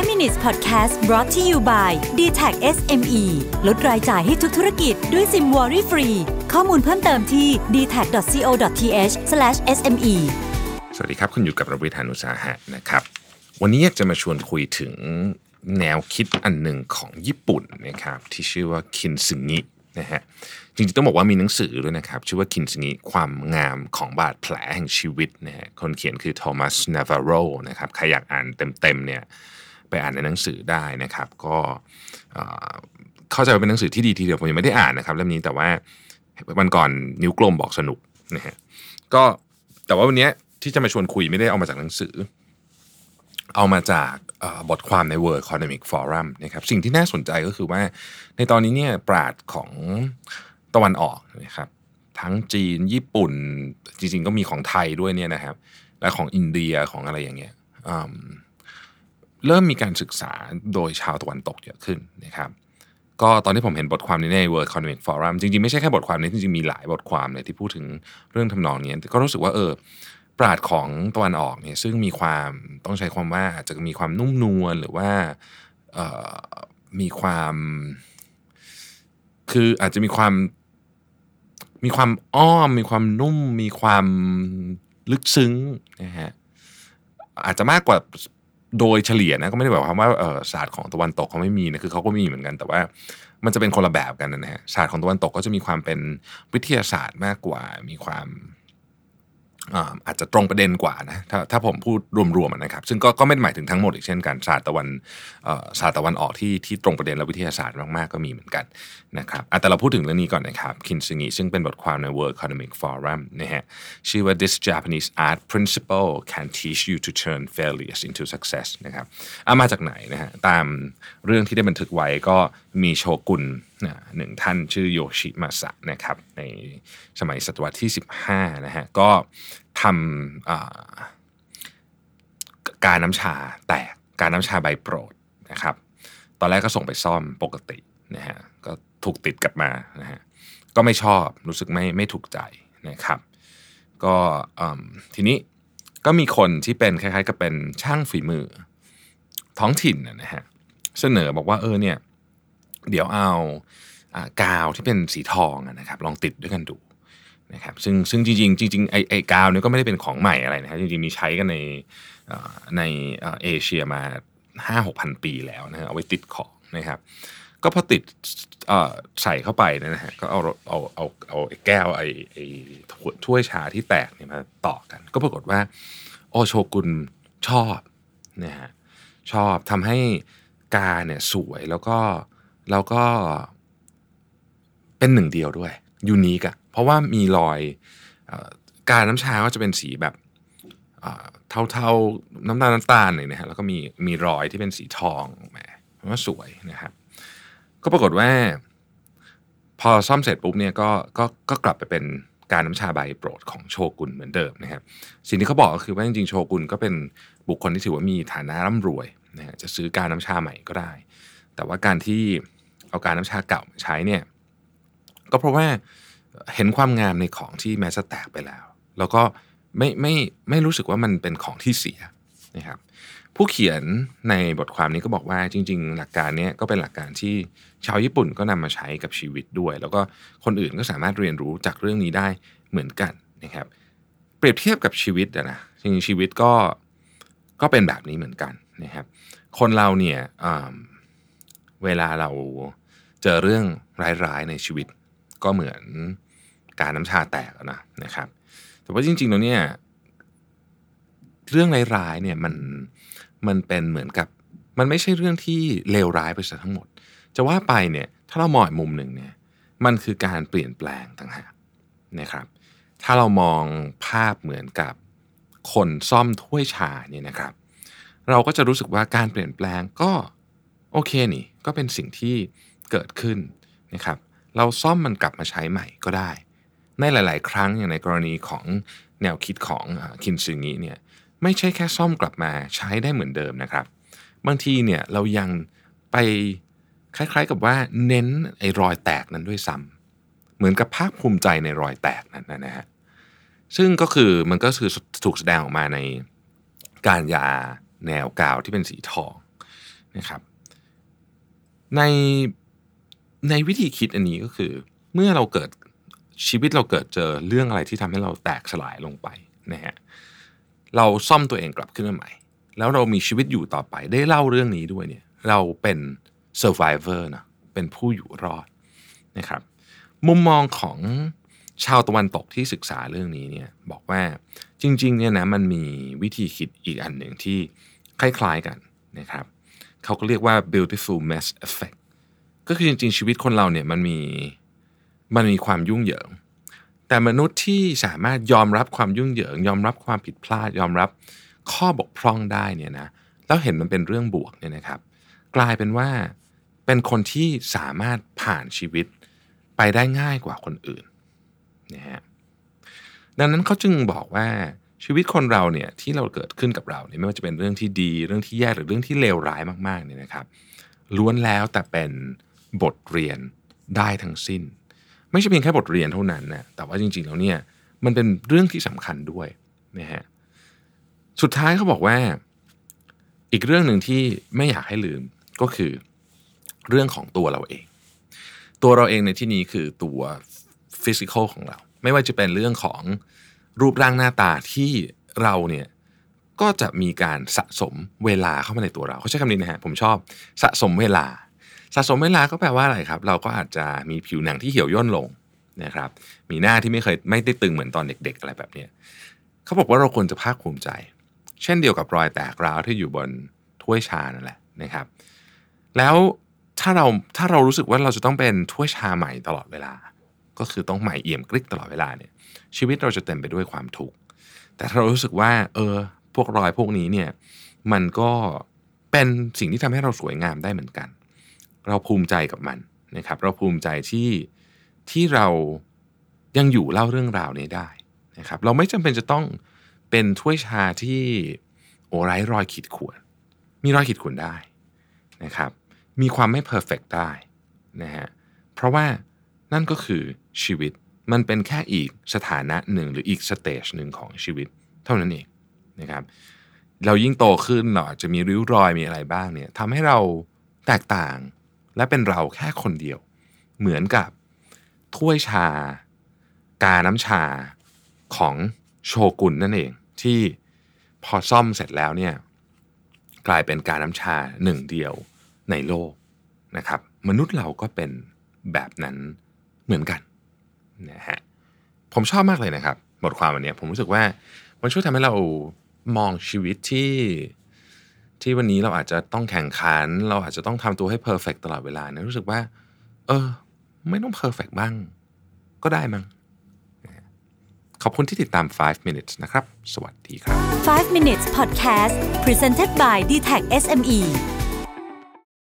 5 minutes podcast brought to you by d t a c SME ลดรายจ่ายให้ทุกธุรกิจด้วยซิมวอรี่ฟรี ข้อมูลเพิ่มเติมที่ d t a c c o t h s m e สวัสดีครับ คุณอยู่กับระวิทานุสาหะนะครับ วันนี้อยากจะมาชวนคุยถึงแนวคิดอันหนึ่งของญี่ปุ่นนะครับที่ชื่อว่าคินซึงินะฮะจริงๆต้องบอกว่ามีหนังสือด้วยนะครับ ชื่อว่าคินซึงิความงามของบาดแผลแห่งชีวิตนะฮะคนเขียนคือโทมัสนาฟาโรนะครับใครอยากอ่านเต็มๆเนี่ย ไปอ่านในหนังสือได้นะครับ ก็เข้าใจว่าเป็นหนังสือที่ดีทีเดียวผมยังไม่ได้อ่านนะครับเล่มนี้แต่ว่าวันก่อนนิ้วกลมบอกสนุกนะฮะก็แต่ว่าวันนี้ที่จะมาชวนคุยไม่ได้เอามาจากหนังสือ เอามาจากบทความใน World Economic Forum นะครับสิ่งที่น่าสนใจก็คือว่า ในตอนนี้เนี่ยปราดของตะวันออกนะครับทั้งจีนญี่ปุ่น จริงๆ ก็มีของไทยด้วยเนี่ยนะครับ และของอินเดียของอะไรอย่างเงี้ย เริ่มมีการศึกษาโดยชาวตะวันตกเยอะขึ้นนะครับก็ตอนที่ผมเห็นบทความนี้ใน World Economic Forum จริงๆ ไม่ใช่แค่บทความนี้จริงๆ มีหลายบทความเลยที่พูดถึงเรื่องทำนองนี้ก็รู้สึกว่าเออปราดของตะวันออกเนี่ยซึ่งมีความต้องใช้ความว่าอาจจะมีความนุ่มนวลหรือว่าออมีความ คืออาจจะมีความมีความอ้อม มีความนุ่ม มีความลึกซึ้งนะฮะอาจจะมากกว่า โดยเฉลี่ยนะก็ไม่ได้แบบความว่าศาสตร์ของตะวันตกเขาไม่มีนะคือเขาก็มีเหมือนกัน แต่ว่ามันจะเป็นคนละแบบกันนะฮะศาสตร์ของตะวันตกก็จะมีความเป็นวิทยาศาสตร์มากกว่ามีความ อาจจะตรงประเด็นกว่านะถ้าถ้าผมพูดรวมๆนะครับ ซึ่งก็ก็ไม่ได้หมายถึงทั้งหมดอีกเช่นกันศาสตร์ตะวันศาสตร์ตะวันออกที่ที่ตรงประเด็นและวิทยาศาสตร์มากๆก็มีเหมือนกันนะครับแต่เราพูดถึงเรื่องนี้ก่อนนะครับคินซึงิซึ่งเป็นบทความใน World Economic Forum นะฮะชื่อว่า This Japanese art principle can teach you to turn failures into success นะครับอะมาจากไหนนะฮะตามเรื่องที่ได้บันทึกไว้ก็มีโชกุนหนึ่งท่านชื่อโยชิมาสะนะครับในสมัยศตวรรษที่ 15นะฮะก็ทำการน้ำชาแตกการน้ำชาใบโปรดนะครับ ตอนแรกก็ส่งไปซ่อมปกตินะฮะก็ถูกติดกลับมานะฮะก็ไม่ชอบรู้สึกไม่ไม่ถูกใจนะครับ ก็ทีนี้ก็มีคนที่เป็นคล้ายๆ กับเป็นช่างฝีมือท้องถิ่นนะฮะเสนอบอกว่าเออเนี่ย เดี๋ยวเอาอากาวที่เป็นสีทองนะครับ ลองติดด้วยกันดูนะครับซึ่งซึ่งจริงๆจริงๆไอไอกาวเนี่ยก็ไม่ได้เป็นของใหม่อะไรนะครับจริงๆมีใช้กันในในเอเชียมาห้าหกพันปีแล้วนะฮะเอาไว้ติดของนะครับ ก็พอติดใส่เข้าไปเนยนะฮะก็เอาเอาเอาเอาแก้วไอ้ไอถ้วยชาที่แตกเนี่ยมาต่อกัน ก็ปรากฏว่า โอโชกุนชอบนะฮะชอบทำให้กาเนี่ยสวยแล้วก็ แล้วก็ เป็นหนึ่งเดียวด้วยยูนิคอะเพราะว่ามีรอยอการน้ำชาก็จะเป็นสีแบบเทาๆน้ำตาลน้ำตาลเลยนะฮะแล้วก็มีมีรอยที่เป็นสีทองแหมว่าสวยนะครับ ก็ปรากฏว่า พอซ่อมเสร็จปุ๊บเนี่ยก็ก็ก็กลับไปเป็นการน้ำชาใบโปรดของโชกุนเหมือนเดิมนะครับ สิ่งที่เขาบอกก็คือว่าจริงๆโชกุนก็เป็นบุคคลที่ถือว่ามีฐานะร่ำรวยนะฮะจะซื้อการน้ำชาใหม่ก็ได้ แต่ว่าการที่ เอาการน้ำชาเก่ามาใช้เนี่ยก็เพราะว่าเห็นความงามในของที่แม้จะแตกไปแล้ว แล้วก็ไม่ไม่ไม่รู้สึกว่ามันเป็นของที่เสียนะครับผู้เขียนในบทความนี้ก็บอกว่าจริง ๆ หลักการนี้ก็เป็นหลักการที่ชาวญี่ปุ่นก็นำมาใช้กับชีวิตด้วย แล้วก็คนอื่นก็สามารถเรียนรู้จากเรื่องนี้ได้เหมือนกันนะครับ เปรียบเทียบกับชีวิตอะนะจริงๆชีวิตก็ก็เป็นแบบนี้เหมือนกันนะครับ คนเราเนี่ยอ่าเวลาเรา เจอเรื่องร้ายๆในชีวิต ก็เหมือนการน้ำชาแตกนะนะครับ แต่ว่าจริงๆแล้วเนี่ยเรื่องร้ายๆเนี่ยมันมันเป็นเหมือนกับมันไม่ใช่เรื่องที่เลวร้ายไปซะทั้งหมด จะว่าไปเนี่ยถ้าเรามองมุมหนึ่งเนี่ยมันคือการเปลี่ยนแปลงต่างหากนะครับ ถ้าเรามองภาพเหมือนกับคนซ่อมถ้วยชาเนี่ยนะครับ เราก็จะรู้สึกว่าการเปลี่ยนแปลงก็โอเคนี่ก็เป็นสิ่งที่ เกิดขึ้นนะครับเราซ่อมมันกลับมาใช้ใหม่ก็ได้ ในหลาย ๆ ครั้งอย่างในกรณีของแนวคิดของคินซึงิเนี่ยไม่ใช่แค่ซ่อมกลับมาใช้ได้เหมือนเดิมนะครับ บางทีเนี่ยเรายังไปคล้าย ๆ กับว่าเน้นไอ้รอยแตกนั้นด้วยซ้ำเหมือนกับภาคภูมิใจในรอยแตกนั้นนะฮะซึ่งก็คือมันก็คือถูกแสดงออกมาในการยาแนวกาวที่เป็นสีทองนะครับ ใน ในวิธีคิดอันนี้ก็คือ เมื่อเราเกิดชีวิตเราเกิดเจอเรื่องอะไรที่ทำให้เราแตกสลายลงไปนะฮะเราซ่อมตัวเองกลับขึ้นมาใหม่ แล้วเรามีชีวิตอยู่ต่อไปได้เล่าเรื่องนี้ด้วยเนี่ยเราเป็น survivor นะเป็นผู้อยู่รอดนะครับมุมมองของชาวตะวันตกที่ศึกษาเรื่องนี้เนี่ยบอกว่าจริงๆเนี่ยนะมันมีวิธีคิดอีกอันหนึ่งที่คล้ายๆกันนะครับเขาก็เรียกว่า beautiful mess effect ก็คือจริงๆ ชีวิตคนเราเนี่ยมันมีมันมีความยุ่งเหยิง แต่มนุษย์ที่สามารถยอมรับความยุ่งเหยิง ยอมรับความผิดพลาด ยอมรับข้อบกพร่องได้เนี่ยนะแล้วเห็นมันเป็นเรื่องบวกเนี่ยนะครับ กลายเป็นว่าเป็นคนที่สามารถผ่านชีวิตไปได้ง่ายกว่าคนอื่นนะฮะดังนั้นเขาจึงบอกว่าชีวิตคนเราเนี่ยที่เราเกิดขึ้นกับเราเนี่ยไม่ว่าจะเป็นเรื่องที่ดี เรื่องที่แย่หรือเรื่องที่เลวร้ายมากๆเนี่ยนะครับ ล้วนแล้วแต่เป็น บทเรียนได้ทั้งสิ้น ไม่ใช่เพียงแค่บทเรียนเท่านั้นนะแต่ว่าจริงๆแล้วเนี่ยมันเป็นเรื่องที่สำคัญด้วยนะฮะสุดท้ายเขาบอกว่า อีกเรื่องหนึ่งที่ไม่อยากให้ลืมก็คือเรื่องของตัวเราเอง ตัวเราเองในที่นี้คือตัวฟิสิกอลของเรา ไม่ว่าจะเป็นเรื่องของรูปร่างหน้าตาที่เราเนี่ยก็จะมีการสะสมเวลาเข้ามาในตัวเราเขาใช้คำนี้นะฮะผมชอบสะสมเวลา สะสมเวลาก็แปลว่าอะไรครับ เราก็อาจจะมีผิวหนังที่เหี่ยวย่นลงนะครับ มีหน้าที่ไม่เคยไม่ได้ตึงเหมือนตอนเด็ก ๆ อะไรแบบนี้เขาบอกว่าเราควรจะภาคภูมิใจ เช่นเดียวกับรอยแตกร้าวที่อยู่บนถ้วยชานั่นแหละนะครับ แล้วถ้าเราถ้าเรารู้สึกว่าเราจะต้องเป็นถ้วยชาใหม่ตลอดเวลา ก็คือต้องใหม่เอี่ยมกริกตลอดเวลาเนี่ยชีวิตเราจะเต็มไปด้วยความทุกข์แต่ถ้าเรารู้สึกว่า เออ พวกรอยพวกนี้เนี่ยมันก็เป็นสิ่งที่ทำให้เราสวยงามได้เหมือนกัน เราภูมิใจกับมันนะครับ เราภูมิใจที่ที่เรายังอยู่เล่าเรื่องราวนี้ได้นะครับ เราไม่จำเป็นจะต้องเป็นถ้วยชาที่โอ้ไร้รอยขีดข่วนมีรอยขีดข่วนได้นะครับ มีความไม่ perfect ได้นะฮะเพราะว่านั่นก็คือชีวิตมันเป็นแค่อีกสถานะหนึ่งหรืออีก stage หนึ่งของชีวิต เท่านั้นเองนะครับ เรายิ่งโตขึ้นเราอาจจะมีริ้วรอยมีอะไรบ้างเนี่ยทำให้เราแตกต่าง และเป็นเราแค่คนเดียว เหมือนกับถ้วยชา กาน้ำชาของโชกุนนั่นเองที่พอซ่อมเสร็จแล้วเนี่ยกลายเป็นกาน้ำชาหนึ่งเดียวในโลกนะครับ มนุษย์เราก็เป็นแบบนั้นเหมือนกันนะฮะผมชอบมากเลยนะครับ บทความวันนี้ผมรู้สึกว่ามันช่วยทำให้เรามองชีวิตที่ ที่วันนี้เราอาจจะต้องแข่งขัน เราอาจจะต้องทำตัวให้ perfect ตลอดเวลาเนี่ยรู้สึกว่า เออ ไม่ต้อง perfect บ้าง ก็ได้มั้งขอบคุณที่ติดตาม 5 minutes นะครับ สวัสดีครับ 5 minutes podcast presented by d t e c h SME